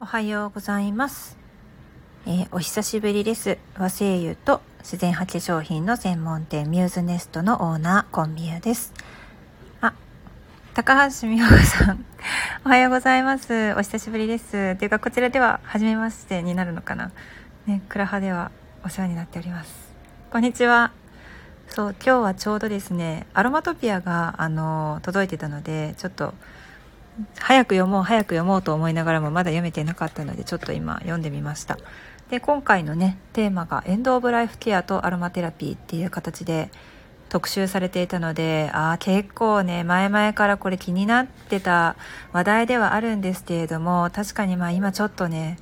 おはようございます。えー、お久しぶりです。和製油と自然派化粧品の専門店ミューズネストのオーナーコンビユです。あ、高橋美穂さん。おはようございます。お久しぶりです。というかこちらでは初めましてになるのかな。ね、クラハではお世話になっております。こんにちは。そう、今日はちょうどですね、アロマトピアがあの届いてたので、ちょっと早く読もう早く読もうと思いながらもまだ読めてなかったのでちょっと今読んでみましたで今回のねテーマがエンド・オブ・ライフ・ケアとアロマテラピーっていう形で特集されていたのでああ結構ね前々からこれ気になってた話題ではあるんですけれども確かにまあ今ちょっとね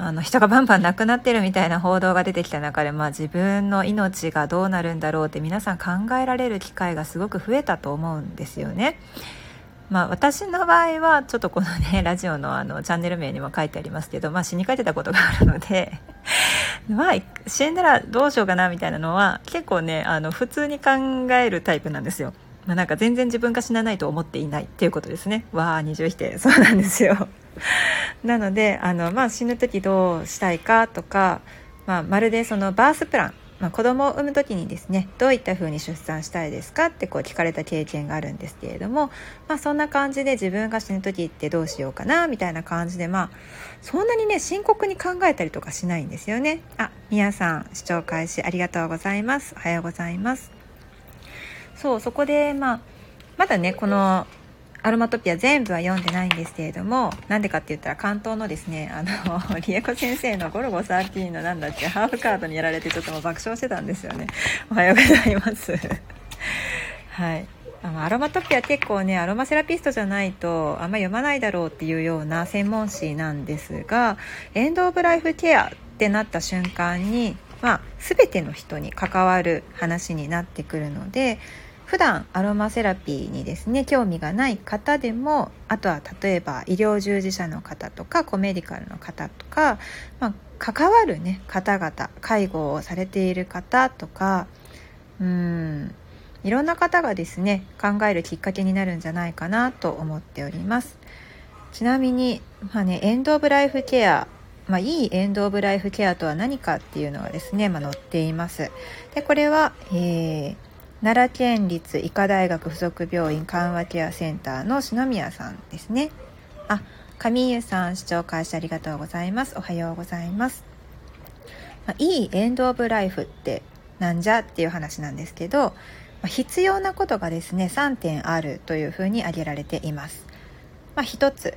あの人がバンバン亡くなってるみたいな報道が出てきた中で、まあ、自分の命がどうなるんだろうって皆さん考えられる機会がすごく増えたと思うんですよね。まあ、私の場合はちょっとこのね ラジオのあのチャンネル名にも書いてありますけど、まあ、死にかけてたことがあるので まあ死んだらどうしようかなみたいなのは結構ねあの普通に考えるタイプなんですよ。まあ、なんか全然自分が死なないと思っていないっていうことですね。わあ二重否定そうなんですよ。なのであの、まあ、死ぬ時どうしたいかとか、まあ、まるでそのバースプランまあ、子供を産む時にですねどういったふうに出産したいですかってこう聞かれた経験があるんですけれども、まあ、そんな感じで自分が死ぬ時ってどうしようかなみたいな感じでまあそんなにね深刻に考えたりとかしないんですよね。あ皆さん視聴開始ありがとうございます。おはようございます。そうそこでまあまだねこのアロマトピア全部は読んでないんですけれどもなんでかって言ったら関東のですねあの リエコ先生のゴルゴ13のなんだっけハーフカードにやられてちょっともう爆笑してたんですよね。おはようございます。はい。あのアロマトピア結構ねアロマセラピストじゃないとあんま読まないだろうっていうような専門誌なんですがエンド・オブ・ライフ・ケアってなった瞬間にまあ、全ての人に関わる話になってくるので普段アロマセラピーにですね興味がない方でもあとは例えば医療従事者の方とかコメディカルの方とか、まあ、関わるね方々介護をされている方とかうんいろんな方がですね考えるきっかけになるんじゃないかなと思っておりますちなみに、まあね、エンド・オブ・ライフ・ケアまあ、いいエンド・オブ・ライフ・ケアとは何かっていうのがですね、まあ、載っています。でこれは、えー奈良県立医科大学附属病院緩和ケアセンターの篠宮さんですね。あ上湯さん視聴開始ありがとうございます。おはようございます、まあ、いいエンドオブライフってなんじゃっていう話なんですけど、まあ、必要なことがですね3点あるというふうに挙げられています、まあ、1つ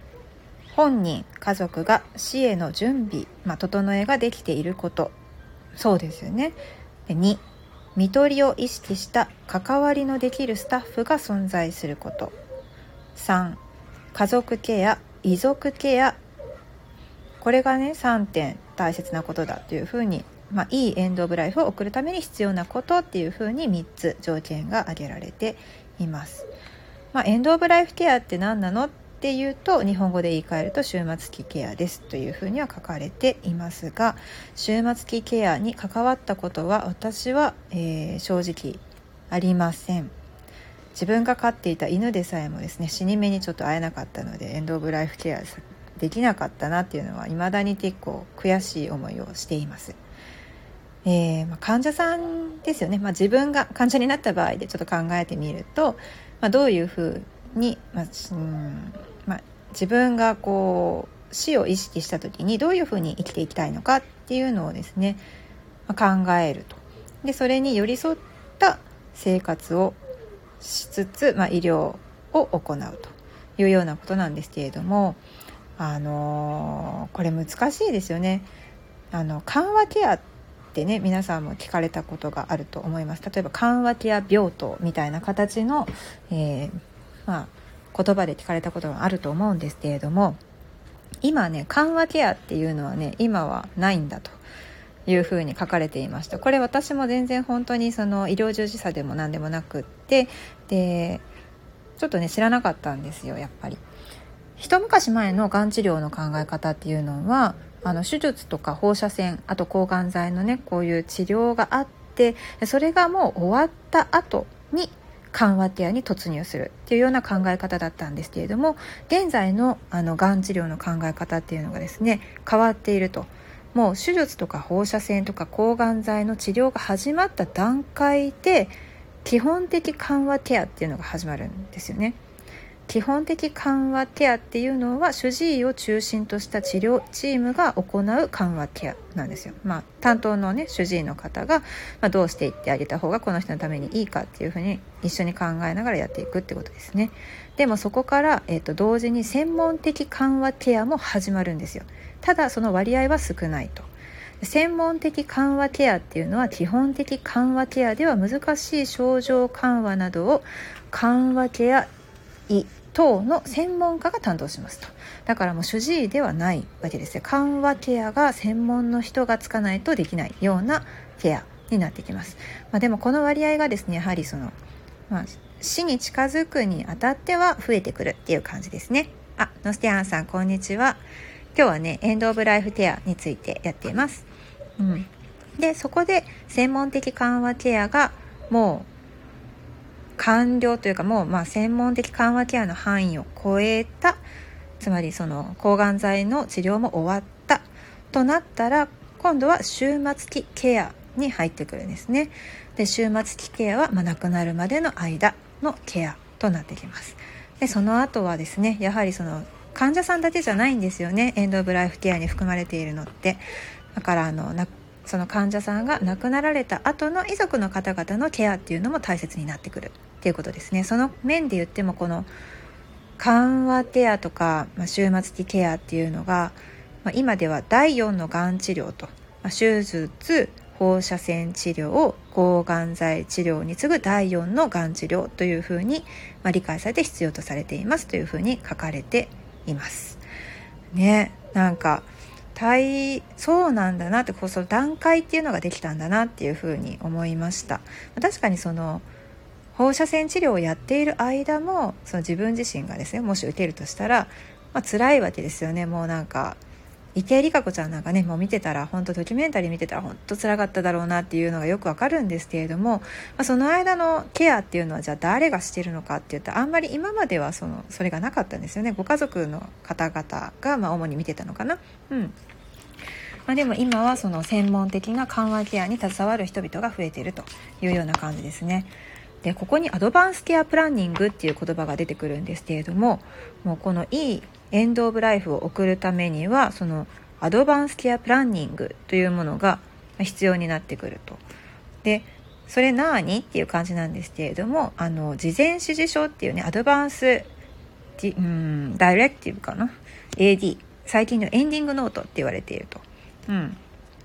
本人家族が死への準備、まあ、整えができていること。そうですよね。で2看取りを意識した関わりのできるスタッフが存在すること3家族ケア遺族ケアこれがね3点大切なことだというふうに、まあ、いいエンド・オブ・ライフを送るために必要なことっていうふうに3つ条件が挙げられています。まあ、エンド・オブ・ライフケアって何なのっていうと日本語で言い換えると終末期ケアですというふうには書かれていますが終末期ケアに関わったことは私は、えー、正直ありません自分が飼っていた犬でさえもですね死に目にちょっと会えなかったのでエンド・オブ・ライフケアできなかったなっていうのは未だに結構悔しい思いをしています。えー、まあ、患者さんですよね、まあ、自分が患者になった場合でちょっと考えてみると、まあ、どういうふうに、まあ、うん、自分がこう死を意識した時にどういうふうに生きていきたいのかっていうのをですね、まあ、考えるとでそれに寄り添った生活をしつつ、まあ、医療を行うというようなことなんですけれどもあのー、これ難しいですよね。あの緩和ケアってね皆さんも聞かれたことがあると思います例えば緩和ケア病棟みたいな形の、えー、まあ言葉で聞かれたことがあると思うんですけれども今ね緩和ケアっていうのはね今はないんだというふうに書かれていました。これ私も全然本当にその医療従事者でも何でもなくってでちょっとね知らなかったんですよやっぱり。一昔前のがん治療の考え方っていうのはあの手術とか放射線あと抗がん剤のねこういう治療があってそれがもう終わった後に緩和ケアに突入するっていうような考え方だったんですけれども現在のあのがん治療の考え方っていうのがですね変わっているともう手術とか放射線とか抗がん剤の治療が始まった段階で基本的緩和ケアっていうのが始まるんですよね。基本的緩和ケアっていうのは主治医を中心とした治療チームが行う緩和ケアなんですよ。まあ、担当のね主治医の方が、まあ、どうしていってあげた方がこの人のためにいいかっていうふうに一緒に考えながらやっていくってことですね。でもそこから、えーと、同時に専門的緩和ケアも始まるんですよ。ただその割合は少ないと。専門的緩和ケアっていうのは基本的緩和ケアでは難しい症状緩和などを緩和ケア医等の専門家が担当しますと。だからもう主治医ではないわけですよ。緩和ケアが専門の人がつかないとできないようなケアになってきます、まあ、でもこの割合がですねやはりその、まあ、死に近づくにあたっては増えてくるっていう感じですね。あノスティアンさんこんにちは。今日はねエンド・オブ・ライフ・ケアについてやっています、うん、でそこで専門的緩和ケアがもう完了というかもうま専門的緩和ケアの範囲を超えたつまりその抗がん剤の治療も終わったとなったら今度は終末期ケアに入ってくるんですね。で終末期ケアは、ま、亡くなるまでの間のケアとなってきます。でその後はですねやはりその患者さんだけじゃないんですよね。エンド・オブ・ライフケアに含まれているのって。だからあのその患者さんが亡くなられた後の遺族の方々のケアっていうのも大切になってくる。っていうことですねその面で言ってもこの緩和ケアとか、まあ、終末期ケアっていうのが、まあ、今では第4のがん治療と、まあ、手術放射線治療抗がん剤治療に次ぐ第4のがん治療というふうに、まあ、理解されて必要とされていますというふうに書かれています。ねなんか対そうなんだなってこうその段階っていうのができたんだなっていうふうに思いました。確かにその放射線治療をやっている間もその自分自身がですねもし受けるとしたら、まあ辛いわけですよねもうなんか池江璃花子ちゃんなんかねもう見てたら本当ドキュメンタリー見てたら本当辛かっただろうなっていうのがよくわかるんですけれども、まあ、その間のケアっていうのはじゃあ誰がしてるのかって言ったらあんまり今まではそのそれがなかったんですよねご家族の方々がまあ主に見てたのかな。うんまあ、でも今はその専門的な緩和ケアに携わる人々が増えているというような感じですね。でここにアドバンスケアプランニングっていう言葉が出てくるんですけれどももうこのいいエンド・オブ・ライフを送るためにはそのアドバンスケアプランニングというものが必要になってくると。でそれ何っていう感じなんですけれどもあの事前指示書っていうねアドバンスうんダイレクティブかな？AD 最近のエンディングノートって言われていると。うん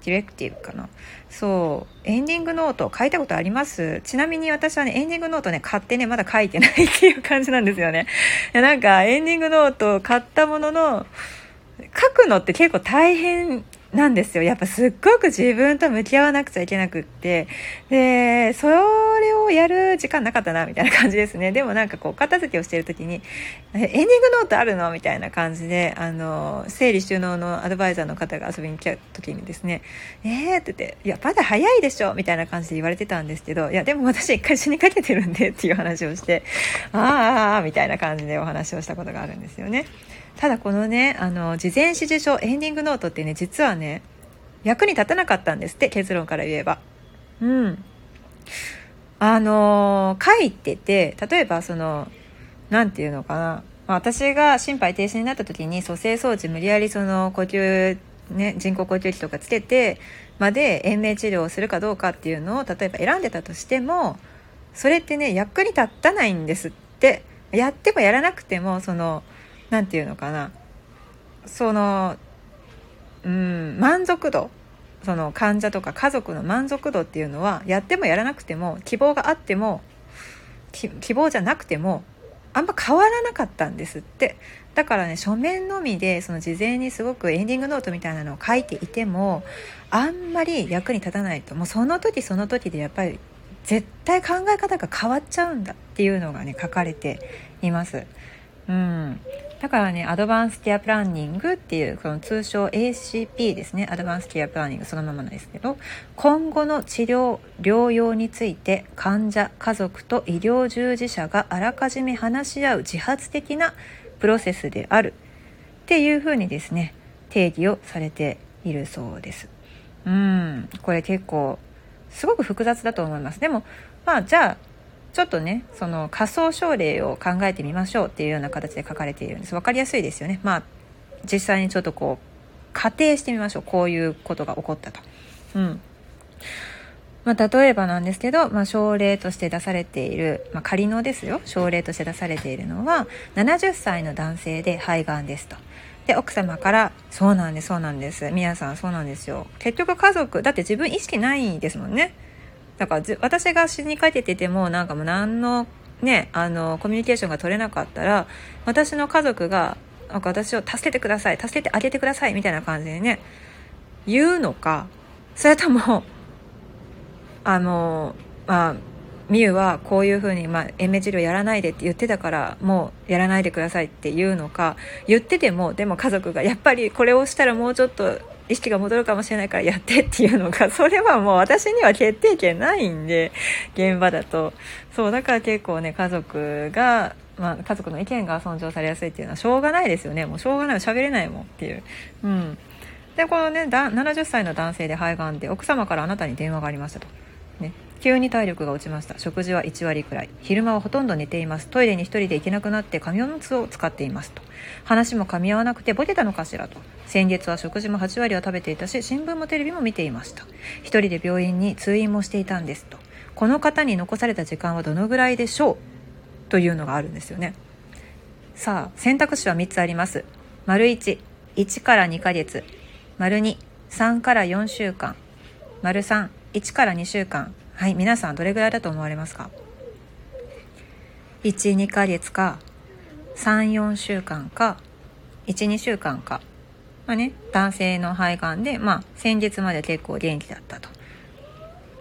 ディレクティブかな。そう。エンディングノート書いたことあります？ちなみに私はねエンディングノートね買ってねまだ書いてないっていう感じなんですよね。なんかエンディングノート買ったものの書くのって結構大変なんですよ。やっぱすっごく自分と向き合わなくちゃいけなくって。で、それをやる時間なかったな、みたいな感じですね。でもなんかこう、片付けをしてる時に、エンディングノートあるの？みたいな感じで、あの、整理収納のアドバイザーの方が遊びに来た時にですね、えーって言って、いや、まだ早いでしょみたいな感じで言われてたんですけど、いや、でも私一回死にかけてるんでっていう話をして、ああー、みたいな感じでお話をしたことがあるんですよね。ただこのねあの事前指示書エンディングノートってね実はね役に立たなかったんですって結論から言えば。うん。あの書いてて例えばその何て言うのかな。私が心肺停止になった時に蘇生装置無理やりその呼吸ね、人工呼吸器とかつけてまで延命治療をするかどうかっていうのを例えば選んでたとしてもそれってね役に立たないんですって。やってもやらなくてもその何て言うのかな。そのうん満足度。その患者とか家族の満足度っていうのはやってもやらなくても希望があっても希望じゃなくてもあんま変わらなかったんですって。だからね書面のみでその事前にすごくエンディングノートみたいなのを書いていてもあんまり役に立たないと。もうその時その時でやっぱり絶対考え方が変わっちゃうんだっていうのがね書かれています。うん、だからね、アドバンスケアプランニングっていう、この通称 ACP ですね、アドバンスケアプランニングそのままなんですけど、今後の治療、療養について患者、家族と医療従事者があらかじめ話し合う自発的なプロセスであるっていうふうにですね、定義をされているそうです。うん、これ結構、すごく複雑だと思います。でも、まあ、じゃあ、ちょっとねその仮想症例を考えてみましょうっていうような形で書かれているんです。分かりやすいですよね。まあ実際にちょっとこう仮定してみましょう。こういうことが起こったと。うん。まあ、例えばなんですけど、まあ、症例として出されている、まあ、仮のですよ。症例として出されているのは70歳の男性で肺がんですと。で奥様から「そうなんですそうなんです。皆さんそうなんですよ。結局家族だって自分意識ないですもんね。だから私が死にかけてててもなんかもう何のねあのコミュニケーションが取れなかったら私の家族がなんか私を助けてください助けてあげてくださいみたいな感じでね言うのかそれともあのまあみゆはこういうふうに、まあ、延命治療やらないでって言ってたからもうやらないでくださいって言うのか言っててもでも家族がやっぱりこれをしたらもうちょっと意識が戻るかもしれないからやってっていうのが、それはもう私には決定権ないんで、現場だと。そう、だから結構ね、家族が、まあ、家族の意見が尊重されやすいっていうのはしょうがないですよね。もうしょうがない。喋れないもんっていう。うん。で、このね、70歳の男性で肺がんで、奥様からあなたに電話がありましたと。ね。急に体力が落ちました。食事は1割くらい。昼間はほとんど寝ています。トイレに1人で行けなくなって紙おむつを使っていますと。話も噛み合わなくてボケたのかしらと。先月は食事も8割は食べていたし新聞もテレビも見ていました。1人で病院に通院もしていたんですと。この方に残された時間はどのぐらいでしょうというのがあるんですよね。さあ選択肢は3つあります。丸11から2ヶ月。丸23から4週間。丸1から2週間。はい皆さんどれぐらいだと思われますか？12ヶ月か。34週間か。12週間か。まあね男性の肺がんでまあ先日まで結構元気だったと。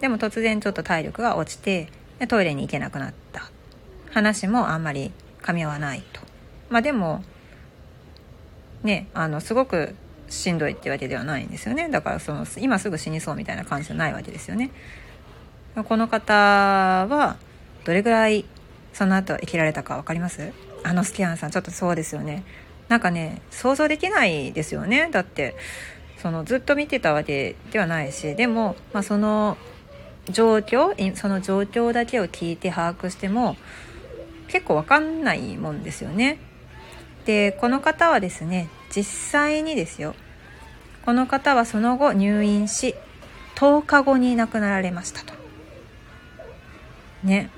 でも突然ちょっと体力が落ちてトイレに行けなくなった。話もあんまり噛み合わないと。まあでもねあのすごくしんどいってわけではないんですよね。だからその今すぐ死にそうみたいな感じじゃないわけですよね。この方はどれぐらいその後生きられたか分かります？あのスキャンさんちょっとそうですよね。なんかね想像できないですよね。だってそのずっと見てたわけではないし。でも、まあ、その状況その状況だけを聞いて把握しても結構分かんないもんですよね。でこの方はですね実際にですよこの方はその後入院し10日後に亡くなられましたと。ね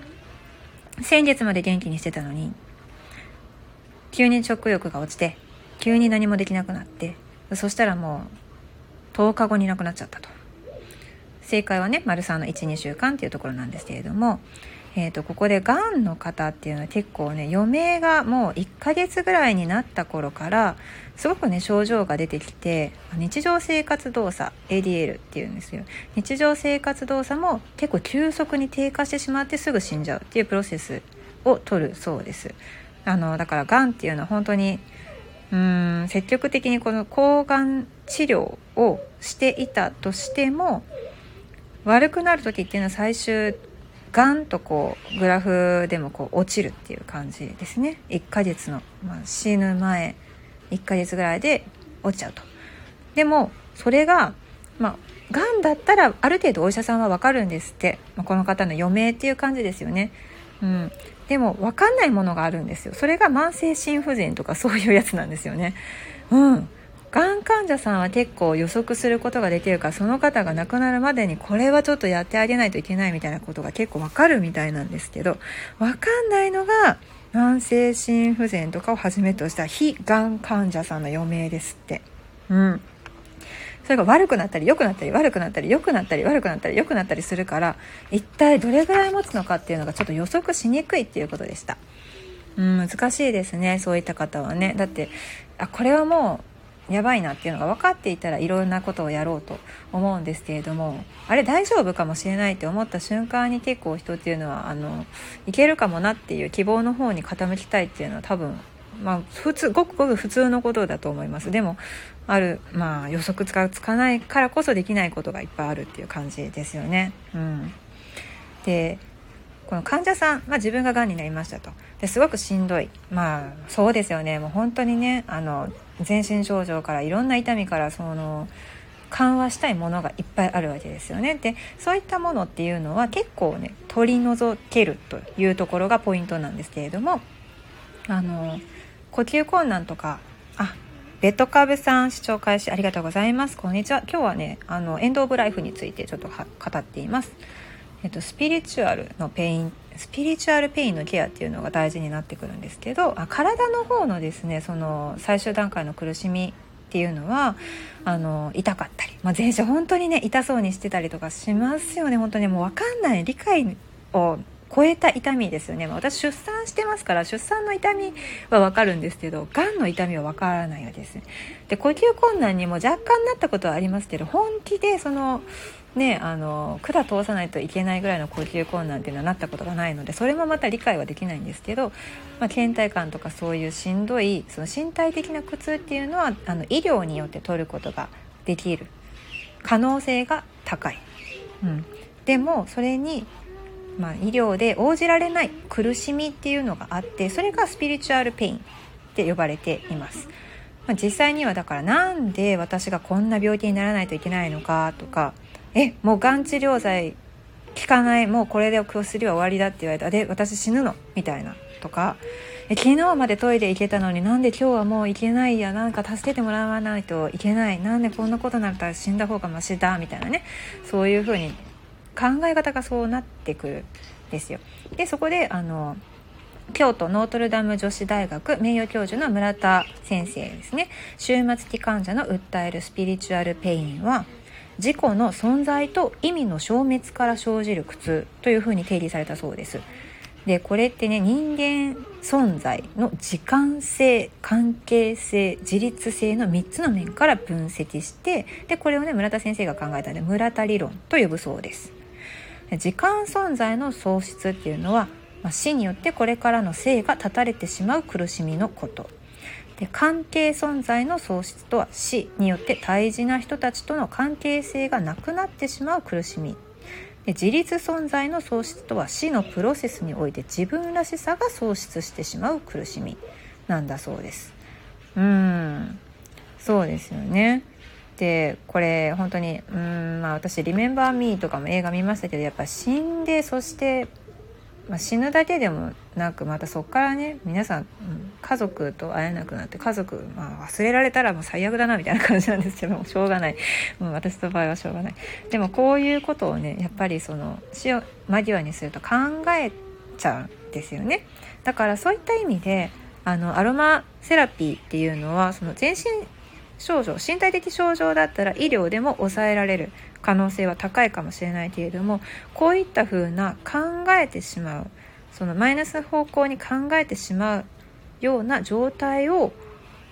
先月まで元気にしてたのに急に食欲が落ちて急に何もできなくなってそしたらもう10日後に亡くなっちゃったと正解はね丸3の12週間っていうところなんですけれどもえーと、ここでがんの方っていうのは結構ね余命がもう1ヶ月ぐらいになった頃からすごくね症状が出てきて日常生活動作 ADL っていうんですよ。日常生活動作も結構急速に低下してしまってすぐ死んじゃうっていうプロセスを取るそうです。あのだからがんっていうのは本当にうん積極的にこの抗がん治療をしていたとしても悪くなる時っていうのは最終ガンとこうグラフでもこう落ちるっていう感じですね。1ヶ月の、まあ、死ぬ前1ヶ月ぐらいで落ちちゃうと。でもそれがまあがんだったらある程度お医者さんは分かるんですって、まあ、この方の余命っていう感じですよね。うん。でも分かんないものがあるんですよ。それが慢性心不全とかそういうやつなんですよね。うん。がん患者さんは結構予測することができるからその方が亡くなるまでにこれはちょっとやってあげないといけないみたいなことが結構わかるみたいなんですけどわかんないのが慢性心不全とかをはじめとした非がん患者さんの余命ですって。うん。それが悪くなったり良くなったり悪くなったり良くなったり悪くなったり良くなったりするから一体どれぐらい持つのかっていうのがちょっと予測しにくいっていうことでした。うん、難しいですねそういった方はねだってあこれはもうやばいなっていうのが分かっていたらいろんなことをやろうと思うんですけれどもあれ大丈夫かもしれないって思った瞬間に結構人っていうのはあのいけるかもなっていう希望の方に傾きたいっていうのは多分まあ普通ごくごく普通のことだと思います。でもあるまあ予測がつかないからこそできないことがいっぱいあるっていう感じですよね。うん、でこの患者さん、まあ、自分ががんになりましたと。ですごくしんどい。まあそうですよね。もう本当にねあの全身症状からいろんな痛みからその緩和したいものがいっぱいあるわけですよね。でそういったものっていうのは結構ね取り除けるというところがポイントなんですけれどもあの呼吸困難とかあベッドカーブさん視聴開始ありがとうございますこんにちは今日はねあの end of life についてちょっと語っています。えっと、スピリチュアルの pain spiritual pain のケアっていうのが大事になってくるんですけどあ体の方のですねその最終段階の苦しみっていうのはあの痛かったり、まあ、全身本当にね痛そうにしてたりとかしますよね。本当にもう分かんない理解を超えた痛みですよね、まあ、私出産してますから出産の痛みは分かるんですけどがんの痛みは分からないわけです。で呼吸困難にも若干なったことはありますけど本気でそのねあの管通さないといけないぐらいの呼吸困難っていうのはなったことがないのでそれもまた理解はできないんですけど、まあ、倦怠感とかそういうしんどいその身体的な苦痛っていうのはあの医療によって取ることができる可能性が高い。うん、でもそれにまあ、医療で応じられない苦しみっていうのがあってそれがスピリチュアルペインって呼ばれています。ま、実際にはだからなんで私がこんな病気にならないといけないのかとかえもうがん治療剤効かないもうこれで薬は終わりだって言われた。で私死ぬの？みたいな。とか。え昨日までトイレ行けたのになんで今日はもう行けないや？なんか助けてもらわないといけない。なんでこんなことになったら死んだ方がマシだ？みたいなね。そういうふうに考え方がそうなってくるんですよ。でそこであの京都ノートルダム女子大学名誉教授の村田先生ですね。終末期患者の訴えるスピリチュアルペインは自己の存在と意味の消滅から生じる苦痛というふうに定義されたそうです。でこれってね人間存在の時間性関係性自律性の3つの面から分析してでこれをね村田先生が考えたね村田理論と呼ぶそうです。時間存在の喪失っていうのは、まあ、死によってこれからの生が断たれてしまう苦しみのことで関係存在の喪失とは死によって大事な人たちとの関係性がなくなってしまう苦しみで自立存在の喪失とは死のプロセスにおいて自分らしさが喪失してしまう苦しみなんだそうです。うんそうですよね。でこれ本当にうんまあ私「リメンバー・ミー」とかも映画見ましたけどやっぱ死んでそして、まあ、死ぬだけでもなくまたそこからね皆さん、うん、家族と会えなくなって家族、まあ、忘れられたらもう最悪だなみたいな感じなんですけどもしょうがない。も、う、私の場合はしょうがない。でもこういうことをねやっぱりその死を間際にすると考えちゃうんですよね。だからそういった意味であのアロマセラピーっていうのはその全身症状身体的症状だったら医療でも抑えられる。可能性は高いかもしれないけれどもこういった風な考えてしまうそのマイナス方向に考えてしまうような状態を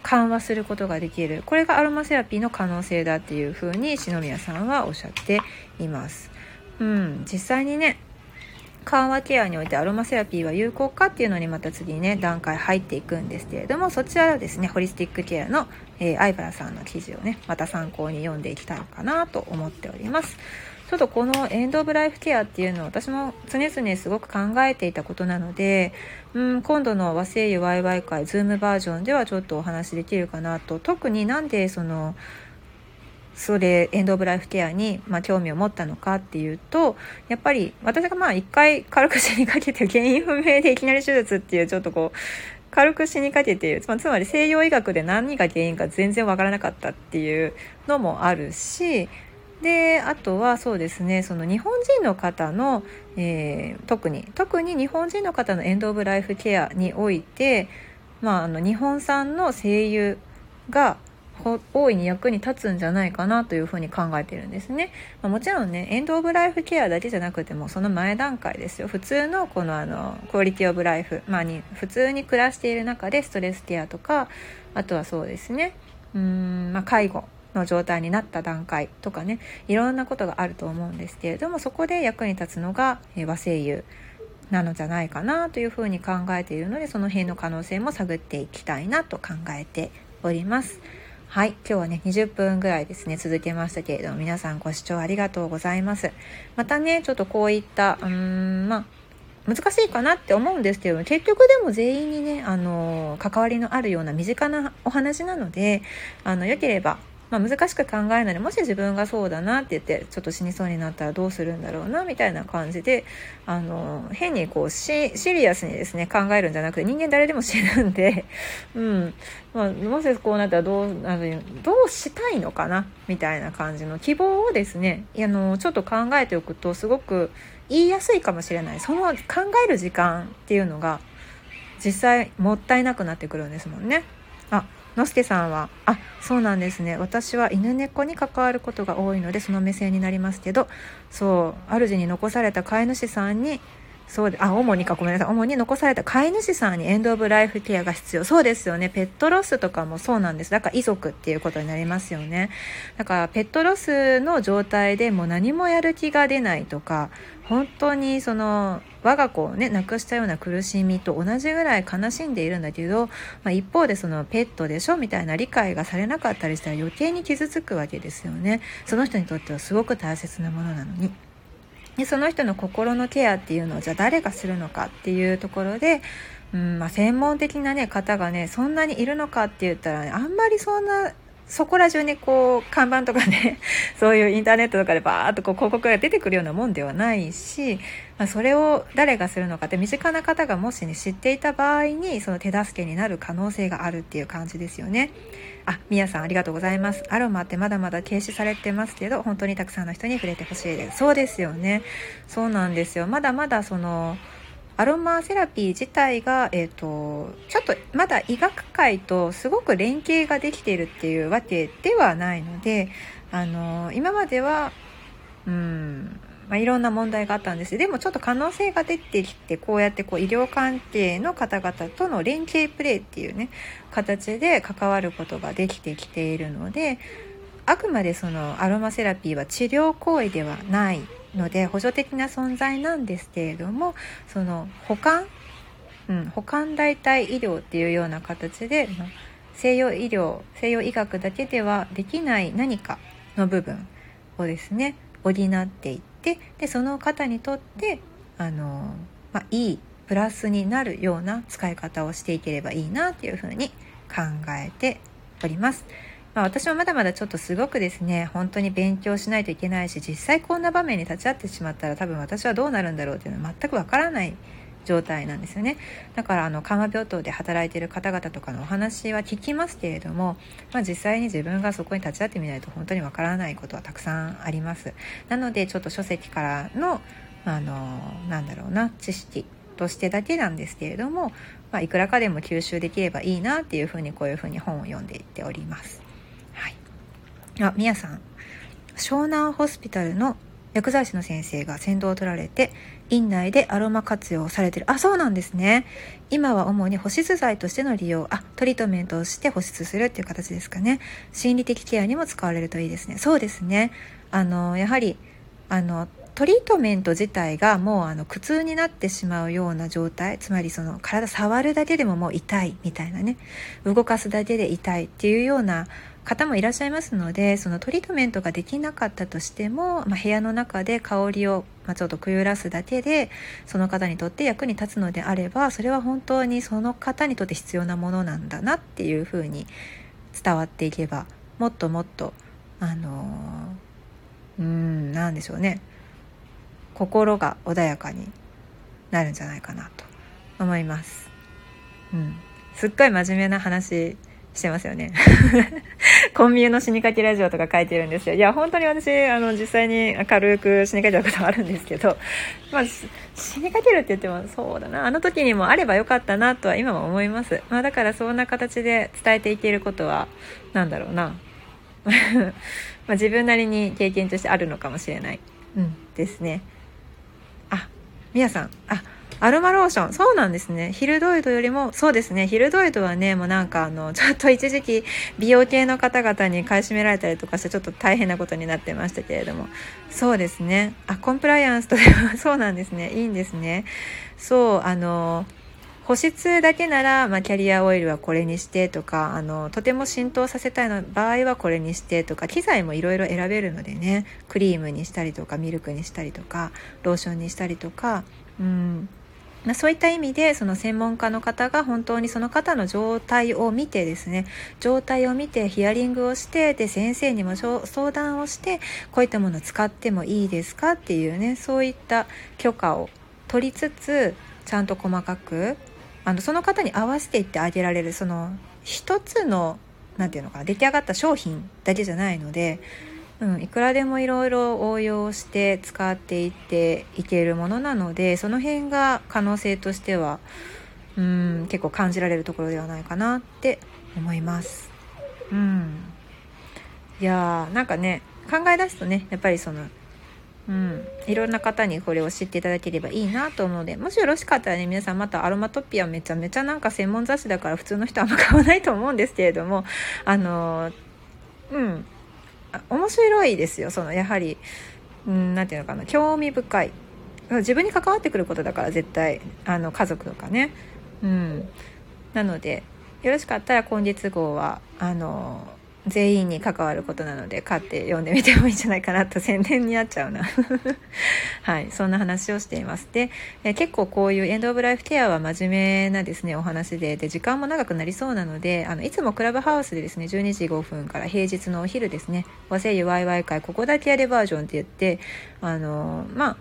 緩和することができるこれがアロマセラピーの可能性だっていうふうに篠宮さんはおっしゃっています。うん、実際にね緩和ケアにおいてアロマセラピーは有効かっていうのにまた次ね段階入っていくんですけれどもそちらはですねホリスティックケアの、えー、相原さんの記事をねまた参考に読んでいきたいかなと思っております。ちょっとこのエンド・オブ・ライフケアっていうのは私も常々すごく考えていたことなので、うん、今度の和製油ワイワイ会ズームバージョンではちょっとお話できるかなと。特になんでそのそれエンド・オブ・ライフケアに、まあ、興味を持ったのかっていうとやっぱり私がまあ一回軽く死にかけて原因不明でいきなり手術っていうちょっとこう軽く死にかけてつまり西洋医学で何が原因か全然わからなかったっていうのもあるしであとはそうですねその日本人の方の、えー、特に特に日本人の方のエンド・オブ・ライフケアにおいて、まあ、あの日本産の精油が大いに役に立つんじゃないかなというふうに考えてるんですね、まあ、もちろんねエンド・オブ・ライフケアだけじゃなくてもその前段階ですよ。普通のこのあのクオリティ・オブ・ライフ、まあに、普通に暮らしている中でストレスケアとかあとはそうですね。うん、まあ、介護の状態になった段階とかね。いろんなことがあると思うんですけれどもそこで役に立つのが和声優なのじゃないかなというふうに考えているのでその辺の可能性も探っていきたいなと考えております。はい。今日はね、20分ぐらいですね、続けましたけれども、皆さんご視聴ありがとうございます。またね、ちょっとこういった、うーん、まあ、難しいかなって思うんですけど結局でも全員にね、あの、関わりのあるような身近なお話なので、あの、良ければまあ、難しく考えないでもし自分がそうだなって言ってちょっと死にそうになったらどうするんだろうなみたいな感じであの変にこうシリアスにですね考えるんじゃなくて人間誰でも死ぬんで、うんまあ、もしこうなったらどうあのどうしたいのかなみたいな感じの希望をですねあのちょっと考えておくとすごく言いやすいかもしれないその考える時間っていうのが実際もったいなくなってくるんですもんね。あのすけさんは、あ、そうなんですね。私は犬猫に関わることが多いので、その目線になりますけど、そう、主に残された飼い主さんに、そうで、あ、主にか、ごめんなさい。主に残された飼い主さんにエンドオブライフケアが必要。そうですよね。ペットロスとかもそうなんです。だから遺族っていうことになりますよね。だからペットロスの状態でもう何もやる気が出ないとか、本当にその我が子をね亡くしたような苦しみと同じぐらい悲しんでいるんだけど、まあ、一方でそのペットでしょみたいな理解がされなかったりしたら余計に傷つくわけですよねその人にとってはすごく大切なものなのに。でその人の心のケアっていうのをじゃあ誰がするのかっていうところで、うんまあ、専門的な、ね、方がねそんなにいるのかって言ったら、ね、あんまりそんなそこら中にこう看板とかね そういうインターネットとかでバーッとこう広告が出てくるようなもんではないし、まあ、それを誰がするのかって身近な方がもし、ね、知っていた場合にその手助けになる可能性があるっていう感じですよね。あ、みやさんありがとうございます。アロマってまだまだ禁止されてますけど、本当にたくさんの人に触れてほしいです。そうですよね。そうなんですよ。まだまだその、アロマセラピー自体が、えーと、ちょっとまだ医学界とすごく連携ができているっていうわけではないのであの今まではうんまあ、いろんな問題があったんです。でもちょっと可能性が出てきてこうやってこう医療関係の方々との連携プレーっていうね形で関わることができてきているのであくまでそのアロマセラピーは治療行為ではないので補助的な存在なんですけれどもその保管、うん、保管代替医療っていうような形で西洋医療西洋医学だけではできない何かの部分をですね補っていってでその方にとってあの、まあ、いいプラスになるような使い方をしていければいいなというふうに考えております。まあ、私もまだまだちょっとすごくですね本当に勉強しないといけないし実際こんな場面に立ち会ってしまったら多分私はどうなるんだろうっていうのは全くわからない状態なんですよね。だからあの緩和病棟で働いている方々とかのお話は聞きますけれども、まあ、実際に自分がそこに立ち会ってみないと本当にわからないことはたくさんあります。なのでちょっと書籍からのあのなんだろうな知識としてだけなんですけれども、まあ、いくらかでも吸収できればいいなっていうふうにこういうふうに本を読んでいっております。はい。あ、みやさん。湘南ホスピタルの薬剤師の先生が先導を取られて、院内でアロマ活用されてる。あ、そうなんですね。今は主に保湿剤としての利用、あ、トリートメントをして保湿するっていう形ですかね。心理的ケアにも使われるといいですね。そうですね。あの、やはり、あの、トリートメント自体がもうあの苦痛になってしまうような状態つまりその体触るだけでももう痛いみたいなね動かすだけで痛いっていうような方もいらっしゃいますのでそのトリートメントができなかったとしても、まあ、部屋の中で香りを、まあ、ちょっとくゆらすだけでその方にとって役に立つのであればそれは本当にその方にとって必要なものなんだなっていうふうに伝わっていけばもっともっとあのー、うんなんでしょうね心が穏やかになるんじゃないかなと思います。うん、すっごい真面目な話してますよね。コンビニの死にかけラジオとか書いてるんですよ。いや、本当に私、あの、実際に軽く死にかけたことはあるんですけど、まあ、死にかけるって言っても、そうだな、あの時にもあればよかったなとは今も思います。まあ、だからそんな形で伝えていけることは、なんだろうな。ま、自分なりに経験としてあるのかもしれない。うん、ですね。あ、みやさん、あ、アロマローション。そうなんですね。ヒルドイドよりも、そうですね。ヒルドイドはね、もうなんかあの、ちょっと一時期美容系の方々に買い占められたりとかしてちょっと大変なことになってましたけれども。そうですね。あ、コンプライアンスとでは そうなんですね。いいんですね。そう、あの、保湿だけなら、まあ、キャリアオイルはこれにしてとかあのとても浸透させたいの場合はこれにしてとか機材もいろいろ選べるのでねクリームにしたりとかミルクにしたりとかローションにしたりとか、うんまあ、そういった意味でその専門家の方が本当にその方の状態を見てですね状態を見てヒアリングをしてで先生にも相談をしてこういったものを使ってもいいですかっていうねそういった許可を取りつつちゃんと細かくあのその方に合わせていってあげられるその一つの何て言うのかな出来上がった商品だけじゃないので、うん、いくらでもいろいろ応用して使っていっていけるものなのでその辺が可能性としてはうん結構感じられるところではないかなって思います。うん、いやーなんかね考え出すとねやっぱりそのうん、いろんな方にこれを知っていただければいいなと思うのでもしよろしかったらね皆さんまたアロマトピアめちゃめちゃなんか専門雑誌だから普通の人はあんま買わないと思うんですけれどもあのうん面白いですよ。そのやはり何、ん、て言うのかな。興味深い。自分に関わってくることだから絶対あの家族とかね。うん。なのでよろしかったら今月号はあの全員に関わることなので買って読んでみてもいいんじゃないかなと宣伝になっちゃうな。はいそんな話をしています。でえ結構こういうエンド・オブ・ライフケアは真面目なですねお話でで時間も長くなりそうなのであのいつもクラブハウスでですね12時5分から平日のお昼ですね和製油ワイワイ会ここだけやれバージョンって言ってあのまあ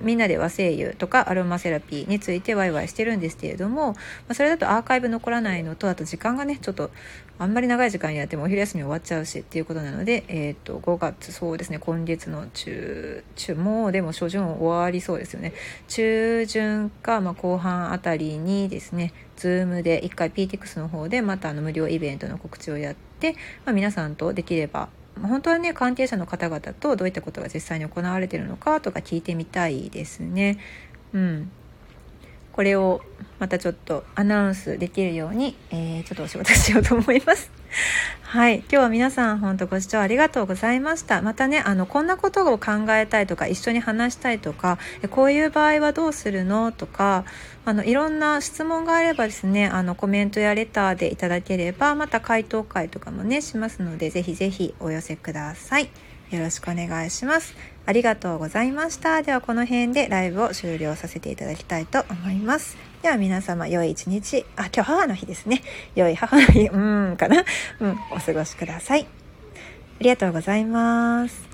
みんなで和精油とかアロマセラピーについてワイワイしてるんですけれども、まあ、それだとアーカイブ残らないのとあと時間がねちょっとあんまり長い時間やってもお昼休み終わっちゃうしっていうことなので、えー、と5月そうですね今月の中中もうでも初旬終わりそうですよね。中旬か、まあ、後半あたりにですね Zoom で1回 PTX の方でまたあの無料イベントの告知をやって、まあ、皆さんとできれば本当はね関係者の方々とどういったことが実際に行われてるのかとか聞いてみたいですね。うん、これをまたちょっとアナウンスできるように、えー、ちょっとお仕事しようと思います。はい。今日は皆さん本当ご視聴ありがとうございました。またね、あの、こんなことを考えたいとか、一緒に話したいとか、こういう場合はどうするのとか、あの、いろんな質問があればですね、あの、コメントやレターでいただければ、また回答会とかもね、しますので、ぜひぜひお寄せください。よろしくお願いします。ありがとうございました。ではこの辺でライブを終了させていただきたいと思います。では皆様良い一日、あ、今日母の日ですね。良い母の日、うーん、かな。うん、お過ごしください。ありがとうございます。